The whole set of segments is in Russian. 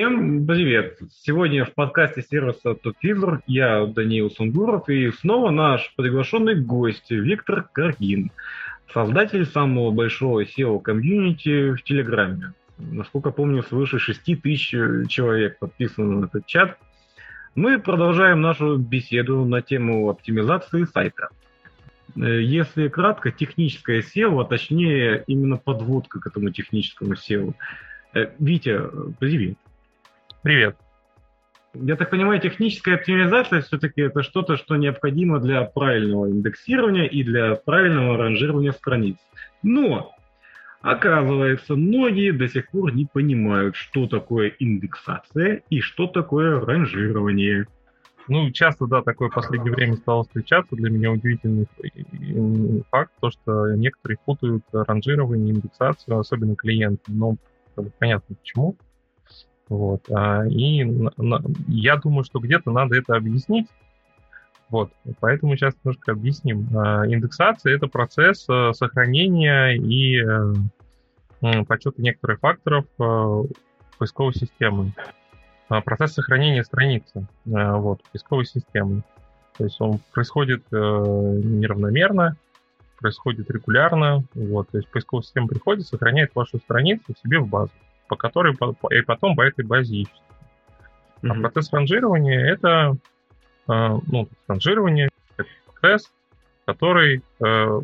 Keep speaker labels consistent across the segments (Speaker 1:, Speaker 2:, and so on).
Speaker 1: Всем привет! Сегодня в подкасте сервиса TopFever я Даниил Сунгуров и снова наш приглашенный гость Виктор Каргин, создатель самого большого SEO-комьюнити в Телеграме. Насколько помню, свыше 6 тысяч человек подписано на этот чат. Мы продолжаем нашу беседу на тему оптимизации сайта. Если кратко, техническое SEO, а точнее именно подводка к этому техническому SEO. Витя, привет.
Speaker 2: Привет.
Speaker 1: Я так понимаю, техническая оптимизация все-таки это что-то, что необходимо для правильного индексирования и для правильного ранжирования страниц. Но, оказывается, многие до сих пор не понимают, что такое индексация и что такое ранжирование.
Speaker 2: Ну, часто, да, такое в последнее время стало встречаться. Для меня удивительный факт, то, что некоторые путают ранжирование, индексацию, особенно клиенты. Но понятно почему. Вот. А, и я думаю, что где-то надо это объяснить. Вот. Поэтому сейчас немножко объясним. А, индексация — это процесс а, сохранения и а, подсчета некоторых факторов поисковой системы. Процесс сохранения страницы вот, поисковой системы. То есть он происходит а, неравномерно, происходит регулярно. Вот. То есть поисковая система приходит, сохраняет вашу страницу себе в базу по которой и потом по этой базе ищется. Mm-hmm. А процесс ранжирования это а, ну, ранжирование это процесс, который э,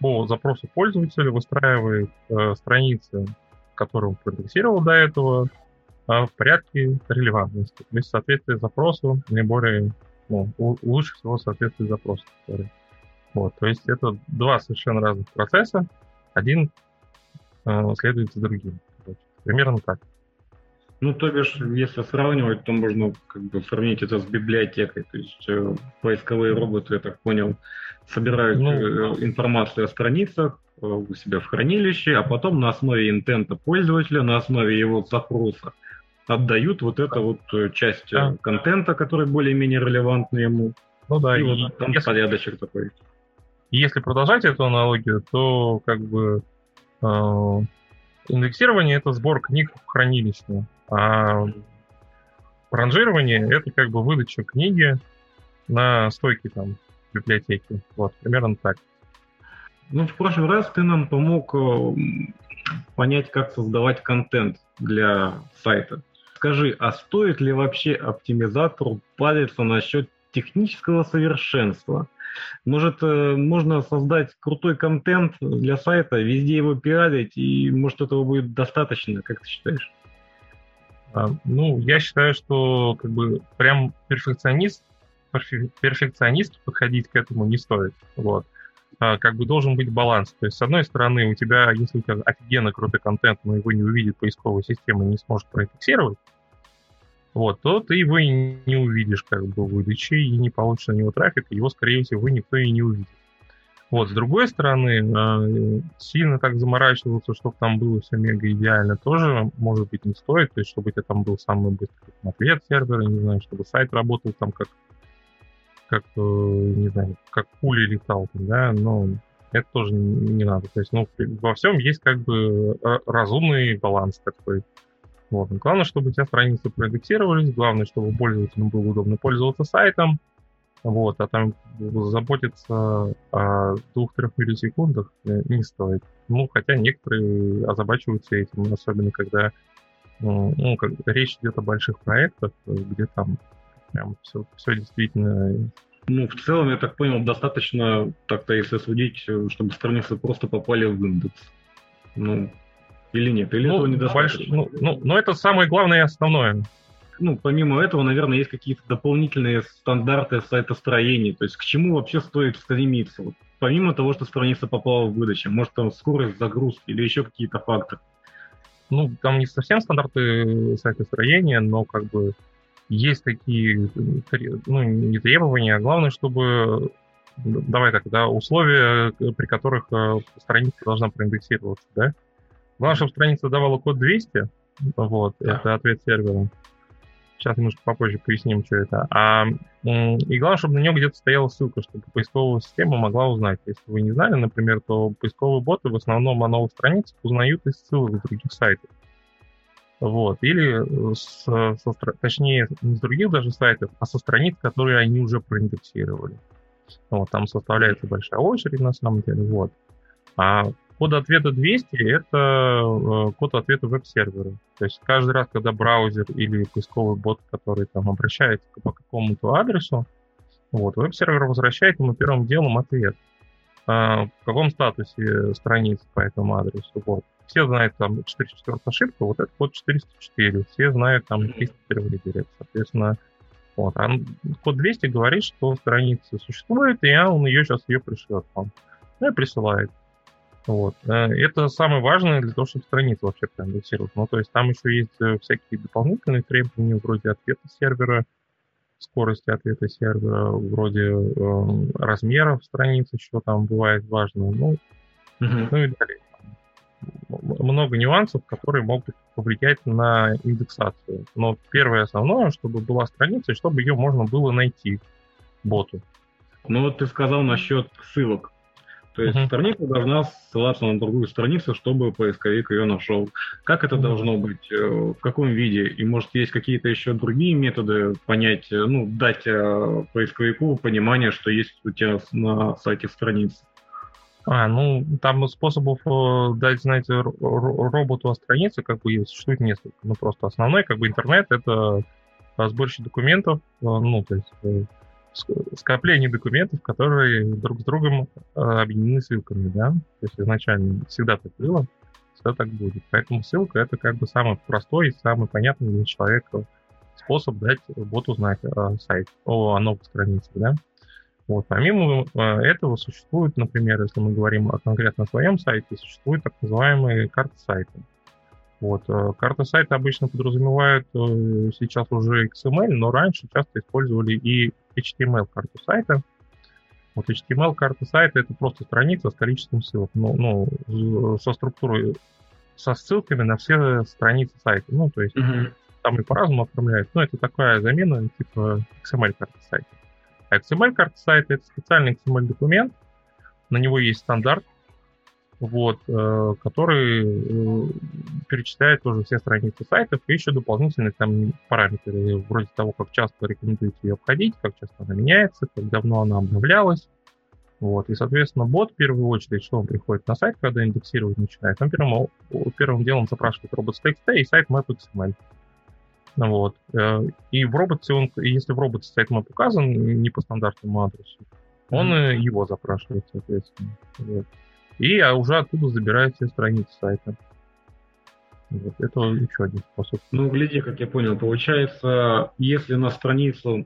Speaker 2: по запросу пользователя выстраивает э, страницы, которые он проиндексировал до этого, в порядке релевантности. То есть соответствие запросу наиболее, ну, лучше всего соответствует запросу. Который. Вот, то есть это два совершенно разных процесса. Один э, следует за другим. Примерно так.
Speaker 1: Ну, то бишь, если сравнивать, то можно как бы сравнить это с библиотекой. То есть э, поисковые роботы, я так понял, собирают ну, э, информацию о страницах э, у себя в хранилище, а потом на основе интента пользователя, на основе его запроса отдают вот это вот часть да. контента, который более-менее релевантна ему.
Speaker 2: Ну да,
Speaker 1: и, и вот там если, порядочек такой.
Speaker 2: Если продолжать эту аналогию, то как бы Индексирование — это сбор книг в хранилище, а ранжирование — это как бы выдача книги на стойке там библиотеки. Вот, примерно так.
Speaker 1: Ну, в прошлый раз ты нам помог э, понять, как создавать контент для сайта. Скажи, а стоит ли вообще оптимизатору париться насчет технического совершенства? Может, э, можно создать крутой контент для сайта, везде его пиарить, и может этого будет достаточно, как ты считаешь?
Speaker 2: А, ну, я считаю, что как бы прям перфекционист, перфекционист подходить к этому не стоит. Вот. А, как бы должен быть баланс. То есть, с одной стороны, у тебя, если у тебя офигенно крутой контент, но его не увидит поисковая система и не сможет профиксировать, вот, то ты его и не увидишь как бы в и не получишь на него трафик, его, скорее всего, никто и не увидит. Вот, с другой стороны, э, сильно так заморачиваться, чтобы там было все мега идеально, тоже, может быть, не стоит. То есть, чтобы у тебя там был самый быстрый ответ сервера, не знаю, чтобы сайт работал там как, как э, не знаю, как пуля летал, да, но это тоже не надо. То есть, ну, во всем есть как бы э, разумный баланс такой. Вот. Главное, чтобы у тебя страницы проиндексировались, главное, чтобы пользователям было удобно пользоваться сайтом, вот, а там заботиться о двух-трех миллисекундах э, не стоит. Ну, хотя некоторые озабачиваются этим, особенно когда ну, как, речь идет о больших проектах, где там прям все, все действительно...
Speaker 1: Ну, в целом, я так понял, достаточно, так-то если судить, чтобы страницы просто попали в индекс. Ну, или нет? Или
Speaker 2: ну,
Speaker 1: этого недостаточно?
Speaker 2: Больш... Ну, ну, но это самое главное и основное.
Speaker 1: Ну, помимо этого, наверное, есть какие-то дополнительные стандарты сайтостроения. То есть к чему вообще стоит стремиться? Вот, помимо того, что страница попала в выдачу, может там скорость загрузки или еще какие-то факторы?
Speaker 2: Ну, там не совсем стандарты сайтостроения, но как бы есть такие, ну, не требования, а главное, чтобы давай так, да, условия, при которых э, страница должна проиндексироваться, да? Чтобы страница давала код 200, вот, да. это ответ сервера. Сейчас немножко попозже поясним, что это. А, и главное, чтобы на нее где-то стояла ссылка, чтобы поисковая система могла узнать. Если вы не знали, например, то поисковые боты в основном о новых страницах узнают из ссылок с других сайтов. Вот. Или, с, со, точнее, не с других даже сайтов, а со страниц, которые они уже проиндексировали. Вот, там составляется большая очередь на самом деле. Вот. А код ответа 200 — это э, код ответа веб-сервера. То есть каждый раз, когда браузер или поисковый бот, который там обращается по какому-то адресу, вот, веб-сервер возвращает ему первым делом ответ. А, в каком статусе страницы по этому адресу. Вот. Все знают там 404 ошибка, вот это код 404. Все знают там 304 лидерит. Соответственно, вот. А код 200 говорит, что страница существует, и он ее сейчас ее пришлет вам. Ну и присылает. Вот. Э, это самое важное для того, чтобы страницу вообще проиндексировать. Ну, то есть там еще есть э, всякие дополнительные требования вроде ответа сервера, скорости ответа сервера, вроде э, размеров страниц еще там бывает важно. Ну, угу. ну и далее. Много нюансов, которые могут повлиять на индексацию. Но первое основное, чтобы была страница, чтобы ее можно было найти боту.
Speaker 1: Ну вот ты сказал насчет ссылок. То есть uh-huh. страница должна ссылаться на другую страницу, чтобы поисковик ее нашел. Как это uh-huh. должно быть? Э, в каком виде? И может есть какие-то еще другие методы понять, э, ну, дать э, поисковику понимание, что есть у тебя на сайте страница?
Speaker 2: А, ну, там способов дать, знаете, роботу о странице, как бы существует несколько. Ну, просто основной, как бы, интернет — это сборщик документов, ну, то есть скопление документов, которые друг с другом э, объединены ссылками, да? То есть изначально всегда так было, всегда так будет. Поэтому ссылка — это как бы самый простой и самый понятный для человека способ дать боту знать о сайте, о, о новой странице, да? Вот. Помимо э, этого существует, например, если мы говорим о конкретно своем сайте, существует так называемые карты сайта. Вот. Э, карта сайта обычно подразумевает сейчас уже XML, но раньше часто использовали и HTML карту сайта. Вот HTML карта сайта это просто страница с количеством ссылок, ну, ну со структурой, со ссылками на все страницы сайта. Ну, то есть mm-hmm. там и по-разному оформляют. Но это такая замена типа XML карты сайта. А XML карта сайта это специальный XML документ, на него есть стандарт, вот, э, который э, перечисляет тоже все страницы сайтов и еще дополнительные там параметры, вроде того, как часто рекомендуете ее обходить, как часто она меняется, как давно она обновлялась. Вот, и, соответственно, бот в первую очередь, что он приходит на сайт, когда индексировать начинает, он первым, первым делом запрашивает robots.txt и сайт map.xml. Вот. Э, и в роботе он, если в роботе сайт map указан не по стандартному адресу, он mm-hmm. его запрашивает, соответственно. Вот и а уже оттуда забирает все страницы сайта. Вот, это еще один способ.
Speaker 1: Ну, гляди, как я понял, получается, если на страницу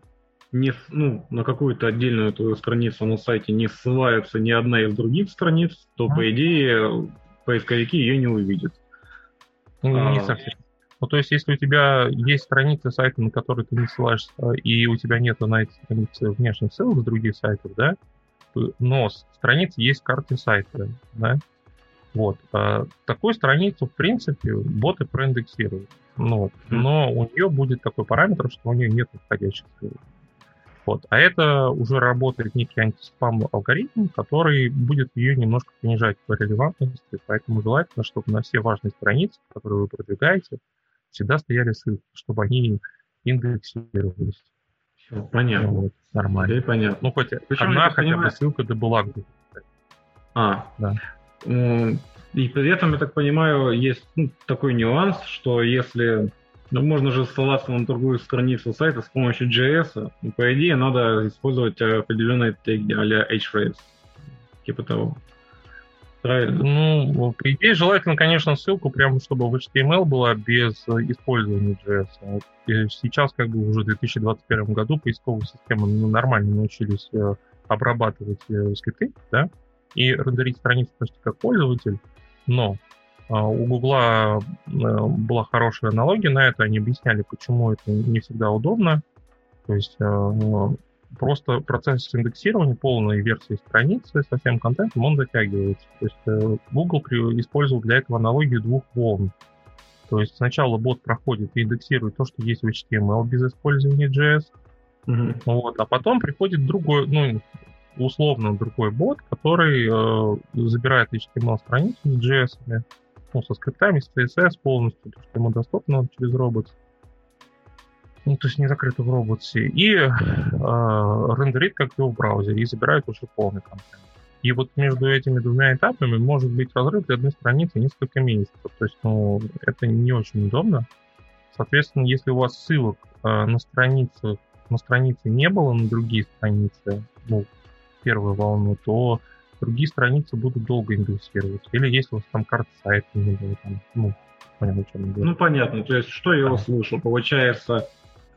Speaker 1: не, ну, на какую-то отдельную твою страницу на сайте не ссылается ни одна из других страниц, то, а? по идее, поисковики ее не увидят.
Speaker 2: Ну, а... не совсем. Ну, то есть, если у тебя есть страница сайта, на которую ты не ссылаешься, и у тебя нет на этой странице внешних ссылок с других сайтов, да, но страница есть карты сайта, да, вот. А такую страницу, в принципе, боты проиндексируют. Ну, но у нее будет такой параметр, что у нее нет входящих ссылок. Вот. А это уже работает некий антиспам алгоритм, который будет ее немножко понижать по релевантности, поэтому желательно, чтобы на все важные страницы, которые вы продвигаете, всегда стояли ссылки, чтобы они индексировались.
Speaker 1: Все, понятно. Вот,
Speaker 2: нормально.
Speaker 1: Теперь понятно.
Speaker 2: Ну, хоть Причем одна хотя понимаю... бы ссылка до была
Speaker 1: А, да. И при этом, я так понимаю, есть ну, такой нюанс, что если ну, можно же ссылаться на другую страницу сайта с помощью JS, по идее, надо использовать определенные теги а-ля hrefs, типа того.
Speaker 2: Ну, по идее, желательно, конечно, ссылку прямо, чтобы в HTML была без э, использования JS. А сейчас, как бы уже в 2021 году, поисковые системы ну, нормально научились э, обрабатывать э, скрипты, да, и рендерить страницу почти как пользователь, но а, у Гугла была хорошая аналогия на это, они объясняли, почему это не всегда удобно. То есть просто процесс индексирования полной версии страницы со всем контентом, он затягивается. То есть э, Google использовал для этого аналогию двух волн. То есть сначала бот проходит и индексирует то, что есть в HTML без использования JS, mm-hmm. вот, а потом приходит другой, ну, условно другой бот, который э, забирает HTML страницу с JS, ну, со скриптами, с CSS полностью, то, что ему доступно через роботс. Ну, то есть не закрыто в роботсе. И э, рендерит как и в браузере, и забирает уже полный контент. И вот между этими двумя этапами может быть разрыв для одной страницы несколько месяцев. То есть, ну, это не очень удобно. Соответственно, если у вас ссылок э, на страницах на странице не было на другие страницы, ну, первую волну, то другие страницы будут долго индексироваться. Или если у вас там карта сайта не было, там, ну,
Speaker 1: понятно, о чем я говорю. Ну, понятно. То есть, что я услышал? Получается,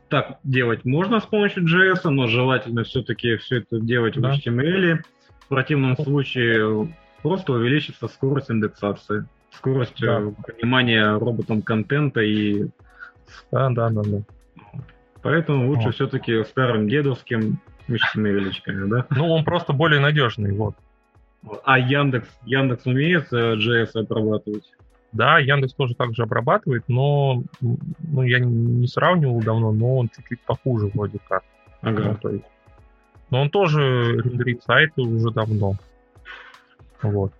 Speaker 1: так делать можно с помощью JS, но желательно все-таки все это делать да. в HTML. В противном случае просто увеличится скорость индексации, скорость да. Э, понимания роботом контента и...
Speaker 2: Да, да, да, да.
Speaker 1: Поэтому лучше вот. все-таки старым дедовским HTML, да?
Speaker 2: Ну, он просто более надежный, вот.
Speaker 1: А Яндекс, Яндекс умеет JS э, обрабатывать?
Speaker 2: Да, Яндекс тоже так же обрабатывает, но ну, я не сравнивал давно, но он чуть-чуть похуже вроде как. Ага. Ну, то есть. Но он тоже рендерит сайты уже давно. Вот.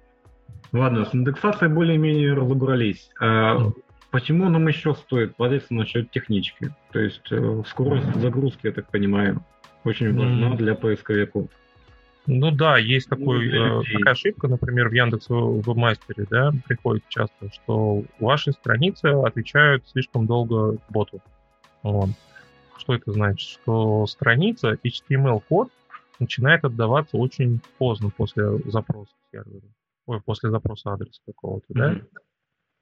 Speaker 1: Ладно, с индексацией более-менее разобрались. А mm. Почему нам еще стоит податься насчет технички? То есть э, скорость загрузки, я так понимаю, очень важна mm. для поисковиков.
Speaker 2: Ну да, есть такой, э, такая ошибка, например, в Яндекс Вебмастере, да, приходит часто, что ваши страницы отвечают слишком долго боту. Вот. Что это значит? Что страница, HTML-код начинает отдаваться очень поздно после запроса сервера. Ой, после запроса адреса какого-то, mm-hmm. да?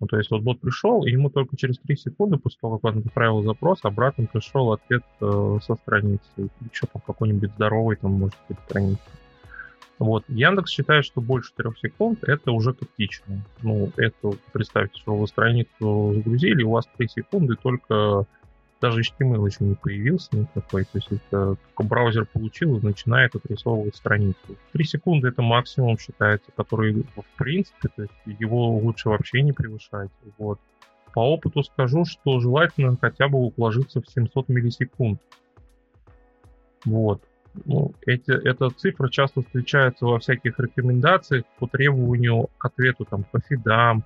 Speaker 2: Ну, то есть вот бот пришел, и ему только через 3 секунды, после того, как он отправил запрос, обратно пришел ответ э, со страницы. Еще там какой-нибудь здоровый, там, может быть, страница. Вот. Яндекс считает, что больше 3 секунд это уже критично. Ну, это представьте, что вы страницу загрузили, у вас 3 секунды только даже HTML еще не появился никакой. То есть это только браузер получил и начинает отрисовывать страницу. 3 секунды это максимум считается, который в принципе, то есть его лучше вообще не превышать. Вот. По опыту скажу, что желательно хотя бы уложиться в 700 миллисекунд. Вот. Ну, эти, эта цифра часто встречается во всяких рекомендациях по требованию к ответу там, по фидам.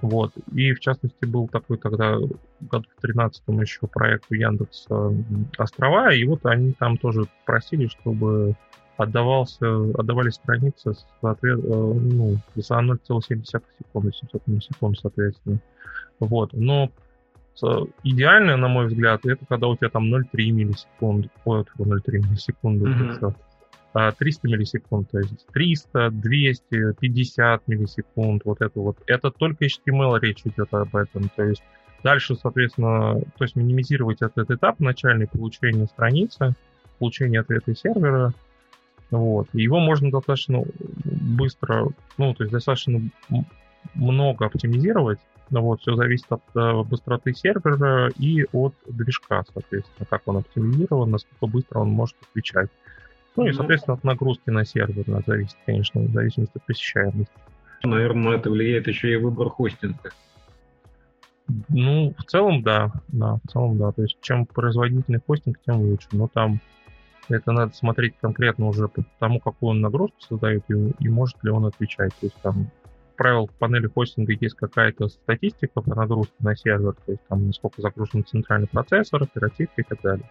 Speaker 2: Вот. И в частности был такой тогда году в 13 еще проект у Яндекса острова, и вот они там тоже просили, чтобы отдавался, отдавали страницы соответ, э, ну, за 0,7 секунды, 700 миллисекунд, соответственно. Вот. Но идеально, на мой взгляд, это когда у тебя там 0,3 миллисекунды, ой, 0,3 миллисекунды, mm-hmm. 300 миллисекунд, то есть 300, 200, 50 миллисекунд, вот это вот. Это только HTML речь идет об этом, то есть дальше, соответственно, то есть минимизировать этот этап начальный получения страницы, получения ответа сервера, вот. Его можно достаточно быстро, ну, то есть достаточно много оптимизировать, вот, все зависит от э, быстроты сервера и от движка, соответственно, как он оптимизирован, насколько быстро он может отвечать. Ну и, ну, соответственно, от нагрузки на сервер на зависит, конечно, в зависимости от посещаемости.
Speaker 1: Наверное, это влияет еще и выбор хостинга.
Speaker 2: Ну, в целом, да, да, в целом, да. То есть, чем производительный хостинг, тем лучше. Но там это надо смотреть конкретно уже по тому, какую он нагрузку создает и, и может ли он отвечать. То есть там правил, в панели хостинга есть какая-то статистика по нагрузке на сервер, то есть там насколько загружен центральный процессор, оперативка и так далее.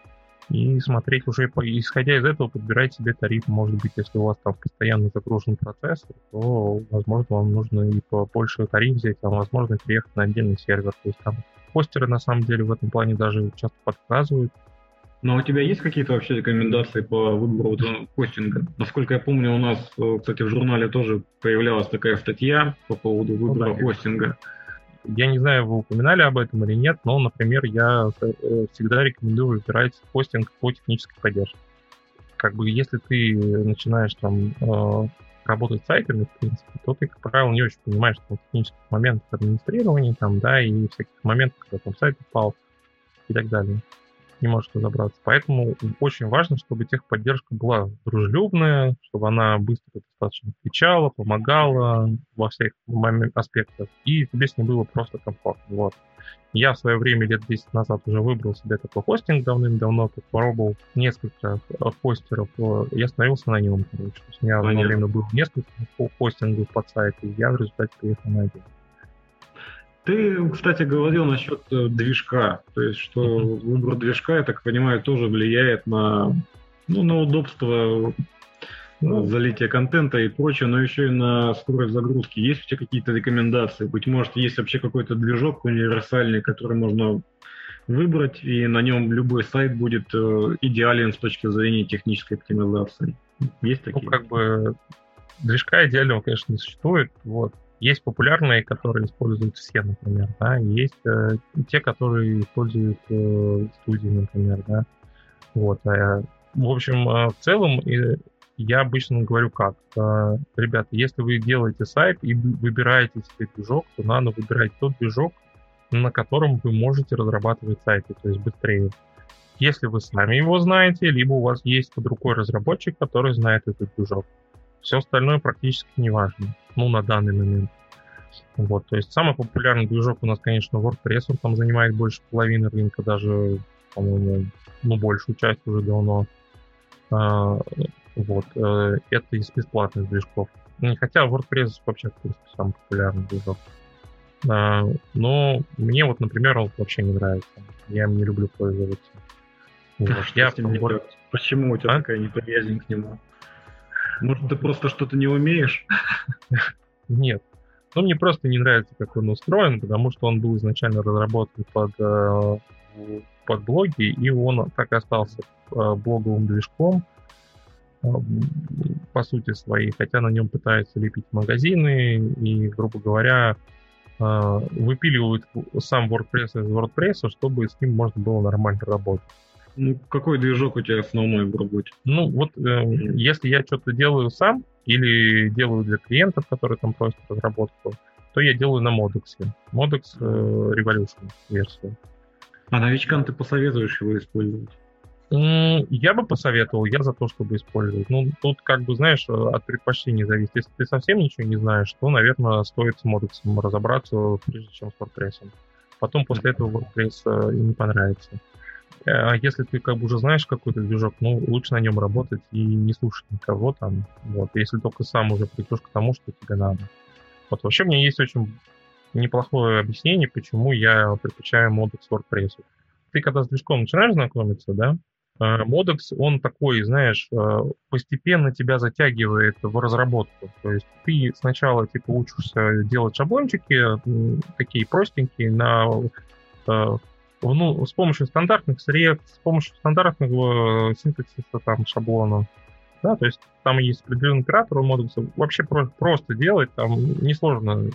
Speaker 2: И смотреть уже, исходя из этого, подбирать себе тариф. Может быть, если у вас там постоянно загружен процессор, то, возможно, вам нужно и побольше тариф взять, а возможно, переехать на отдельный сервер. То есть там хостеры, на самом деле, в этом плане даже часто подсказывают,
Speaker 1: но у тебя есть какие-то вообще рекомендации по выбору хостинга? Насколько я помню, у нас, э, кстати, в журнале тоже появлялась такая статья по поводу ну выбора ну, хостинга.
Speaker 2: Я не знаю, вы упоминали об этом или нет, но, например, я э, всегда рекомендую выбирать хостинг по технической поддержке. Как бы если ты начинаешь там э, работать с сайтами, в принципе, то ты, как правило, не очень понимаешь там, технических моментов администрирования там, да, и всяких моментов, когда там сайт упал и так далее не может разобраться. Поэтому очень важно, чтобы техподдержка была дружелюбная, чтобы она быстро достаточно отвечала, помогала во всех аспектах, и тебе с ней было просто комфортно. Вот. Я в свое время, лет 10 назад, уже выбрал себе такой хостинг давным-давно, попробовал несколько хостеров, я остановился на нем, короче. У меня в одно время было несколько хостингов под сайт, и я в результате приехал на один.
Speaker 1: Ты, кстати, говорил насчет э, движка, то есть что mm-hmm. выбор движка, я так понимаю, тоже влияет на, ну, на удобство ну, залития контента и прочее, но еще и на скорость загрузки. Есть у тебя какие-то рекомендации? Быть может, есть вообще какой-то движок универсальный, который можно выбрать, и на нем любой сайт будет э, идеален с точки зрения технической оптимизации. Есть ну, такие?
Speaker 2: Ну, как бы движка идеального, конечно, не существует. Вот. Есть популярные, которые используют все, например, да, есть э, те, которые используют э, студии, например, да. Вот. А, в общем, э, в целом э, я обычно говорю как. Э, ребята, если вы делаете сайт и выбираете себе движок, то надо выбирать тот движок, на котором вы можете разрабатывать сайты, то есть быстрее. Если вы сами его знаете, либо у вас есть под рукой разработчик, который знает этот движок. Все остальное практически не важно, ну, на данный момент. Вот, то есть самый популярный движок у нас, конечно, WordPress, он там занимает больше половины рынка, даже, по-моему, ну, большую часть уже давно. А, вот, э, это из бесплатных движков. Хотя WordPress вообще, в принципе, самый популярный движок. А, но мне вот, например, он вообще не нравится. Я им не люблю пользоваться.
Speaker 1: Вот. Я, Почему у тебя а? такая неприязнь к нему? Может, ты просто что-то не умеешь?
Speaker 2: Нет. Ну, мне просто не нравится, как он устроен, потому что он был изначально разработан под, э, под блоги, и он так и остался э, блоговым движком э, по сути своей, хотя на нем пытаются лепить магазины и, грубо говоря, выпиливают сам WordPress из WordPress, чтобы с ним можно было нормально работать.
Speaker 1: Ну, какой движок у тебя основной в работе?
Speaker 2: Ну, вот э, если я что-то делаю сам или делаю для клиентов, которые там просят разработку, то я делаю на Modex. Modex э, Revolution версию.
Speaker 1: А новичкам ты посоветуешь его использовать?
Speaker 2: Я бы посоветовал, я за то, чтобы использовать. Ну, тут, как бы, знаешь, от предпочтений зависит. Если ты совсем ничего не знаешь, то, наверное, стоит с Modex разобраться, прежде чем с WordPress. Потом после этого WordPress э, не понравится. А если ты как бы уже знаешь какой-то движок, ну, лучше на нем работать и не слушать никого там. Вот, если только сам уже придешь к тому, что тебе надо. Вот вообще у меня есть очень неплохое объяснение, почему я предпочитаю Modex WordPress. Ты когда с движком начинаешь знакомиться, да, Modex, а, он такой, знаешь, а, постепенно тебя затягивает в разработку. То есть ты сначала типа учишься делать шаблончики, такие простенькие, на а, ну, с помощью стандартных средств, с помощью стандартного синтаксиса там шаблона. Да, то есть там есть определенный оператор у модуса, вообще про- просто делать, там несложно.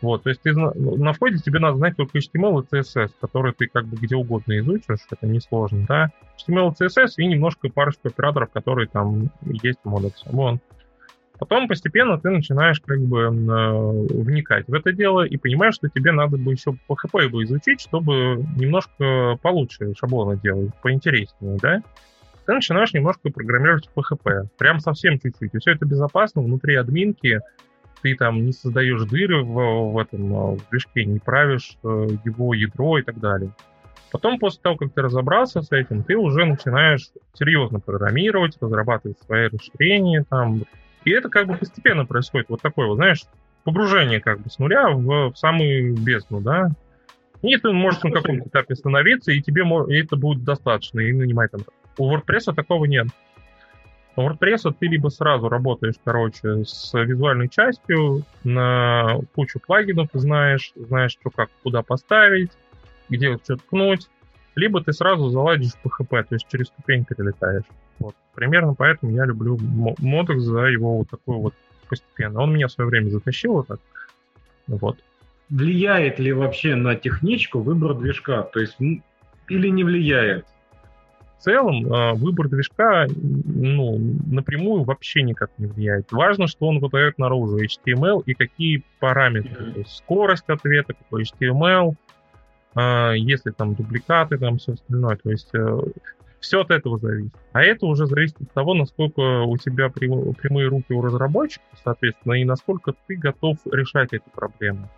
Speaker 2: Вот, то есть ты на входе тебе надо знать только HTML и CSS, которые ты как бы где угодно изучишь, это несложно, да. HTML и CSS и немножко парочку операторов, которые там есть в модексе. Вон. Потом постепенно ты начинаешь как бы э, вникать в это дело и понимаешь, что тебе надо бы еще PHP его изучить, чтобы немножко получше шаблоны делать, поинтереснее, да? Ты начинаешь немножко программировать PHP, прям совсем чуть-чуть. И все это безопасно, внутри админки ты там не создаешь дыры в, в этом э, в движке, не правишь э, его ядро и так далее. Потом, после того, как ты разобрался с этим, ты уже начинаешь серьезно программировать, разрабатывать свои расширения, там, и это как бы постепенно происходит. Вот такое вот, знаешь, погружение как бы с нуля в, в самую бездну, да. И ты можешь на каком-то этапе остановиться, и тебе и это будет достаточно, и нанимать там. У WordPress такого нет. У WordPress ты либо сразу работаешь, короче, с визуальной частью, на кучу плагинов знаешь, знаешь, что как, куда поставить, где что ткнуть, либо ты сразу заладишь PHP, то есть через ступень перелетаешь. Вот. Примерно поэтому я люблю Modex за его вот такой вот постепенно. Он меня в свое время затащил вот так. Вот.
Speaker 1: Влияет ли вообще на техничку выбор движка? То есть или не влияет?
Speaker 2: В целом а, выбор движка ну, напрямую вообще никак не влияет. Важно, что он выдает наружу HTML и какие параметры. Mm-hmm. То есть скорость ответа, какой HTML, а, если там дубликаты, там все остальное. То есть э, все от этого зависит. А это уже зависит от того, насколько у тебя прямые руки у разработчика, соответственно, и насколько ты готов решать эти проблемы.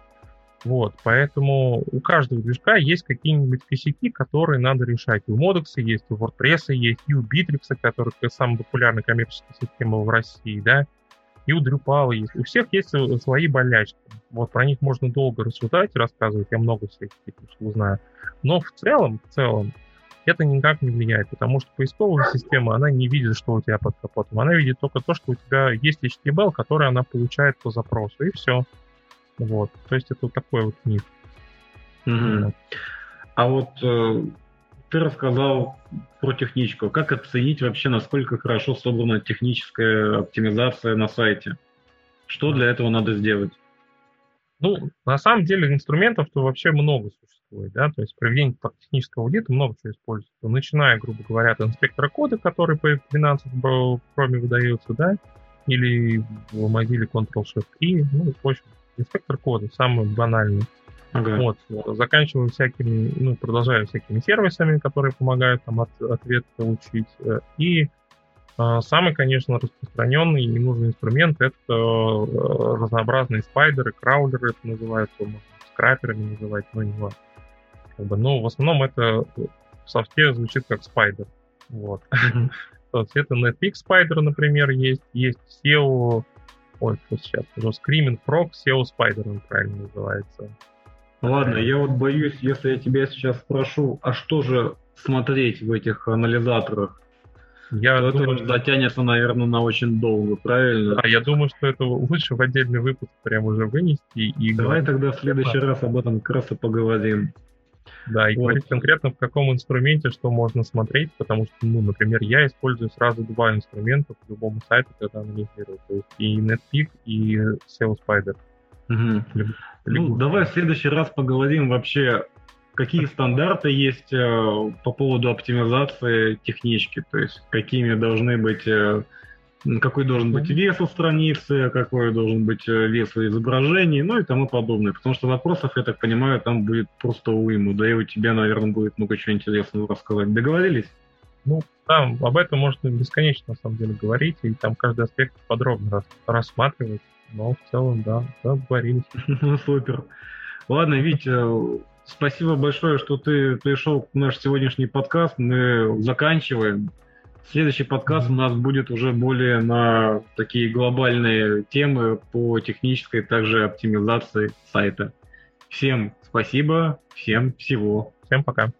Speaker 2: Вот, поэтому у каждого движка есть какие-нибудь косяки, которые надо решать. У Modex есть, у WordPress есть, и у Bittrex, который самая популярная коммерческая система в России, да. и у Drupal есть. У всех есть свои болячки. Вот про них можно долго рассуждать рассказывать. Я много всяких услуг знаю. Но в целом, в целом, это никак не влияет, потому что поисковая система, она не видит, что у тебя под капотом. Она видит только то, что у тебя есть HTML, который она получает по запросу, и все. Вот. То есть это вот такой вот миф.
Speaker 1: Вот. А вот э, ты рассказал про техничку. Как оценить вообще, насколько хорошо собрана техническая оптимизация на сайте? Что для этого надо сделать?
Speaker 2: Ну, на самом деле инструментов-то вообще много существует, да, то есть проведение технического аудита много чего используется, начиная, грубо говоря, от инспектора кода, который по 12 в Chrome выдается, да, или в Mozilla Ctrl-Shift-I, ну, в общем, инспектор кода, самый банальный. Ага. Вот, заканчиваем всякими, ну, продолжаем всякими сервисами, которые помогают там от, ответ получить. Э, и э, самый, конечно, распространенный и ненужный инструмент это э, разнообразные спайдеры, краулеры это называется, можно скраперами называть, но не важно. Как бы, но в основном это в софте звучит как спайдер. Вот. Это Netpeak Spider, например, есть, есть SEO, ой, сейчас уже Screaming Frog, SEO Spider он правильно называется.
Speaker 1: Ладно, я вот боюсь, если я тебя сейчас спрошу, а что же смотреть в этих анализаторах? Я то думаю, это затянется, наверное, на очень долго, правильно?
Speaker 2: А я думаю, что это лучше в отдельный выпуск прям уже вынести и
Speaker 1: Давай говорить. тогда в следующий раз об этом как раз и поговорим.
Speaker 2: Да, и вот. говорить конкретно, в каком инструменте что можно смотреть, потому что, ну, например, я использую сразу два инструмента по любому сайту, когда анализирую. То есть и NetPeak, и SEO Spider.
Speaker 1: Угу. Ну, давай в следующий раз поговорим вообще, какие стандарты есть э, по поводу оптимизации технички, то есть какими должны быть, э, какой должен быть вес у страницы, какой должен быть э, вес у изображений, ну и тому подобное. Потому что вопросов, я так понимаю, там будет просто уйму, да и у тебя, наверное, будет много чего интересного рассказать. Договорились?
Speaker 2: Ну, там об этом можно бесконечно, на самом деле, говорить, и там каждый аспект подробно рассматривать. Но в целом, да, договорились.
Speaker 1: Ну, супер. Ладно, Витя, спасибо большое, что ты пришел в наш сегодняшний подкаст. Мы заканчиваем. Следующий подкаст у нас будет уже более на такие глобальные темы по технической также оптимизации сайта. Всем спасибо, всем всего.
Speaker 2: Всем пока.